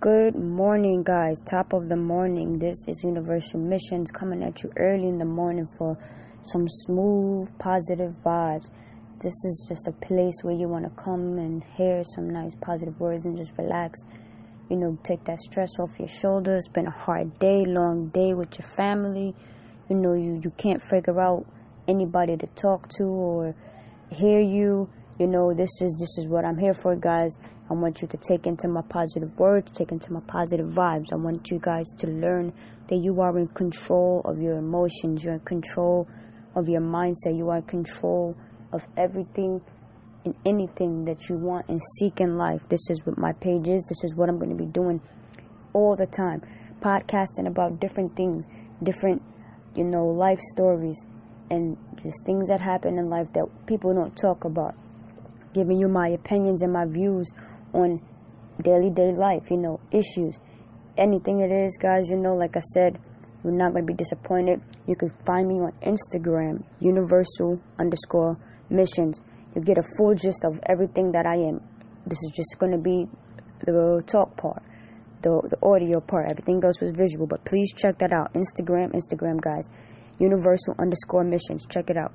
Good morning, guys. Top of the morning. This is Universal Missions coming at you early in the morning for some smooth, positive vibes. This is just a place where you want to come and hear some nice, positive words and just relax. You know, take that stress off your shoulders. It's been a hard day, long day with your family. You know, you, you can't figure out anybody to talk to or hear you. You know, this is this is what I'm here for, guys. I want you to take into my positive words, take into my positive vibes. I want you guys to learn that you are in control of your emotions, you're in control of your mindset, you are in control of everything and anything that you want and seek in life. This is what my page is, this is what I'm going to be doing all the time. Podcasting about different things, different, you know, life stories, and just things that happen in life that people don't talk about. Giving you my opinions and my views on daily day life, you know, issues, anything it is, guys, you know, like I said, you're not going to be disappointed. You can find me on Instagram, universal underscore missions. You get a full gist of everything that I am. This is just going to be the talk part, the, the audio part. Everything else was visual, but please check that out. Instagram, Instagram, guys. Universal underscore missions. Check it out.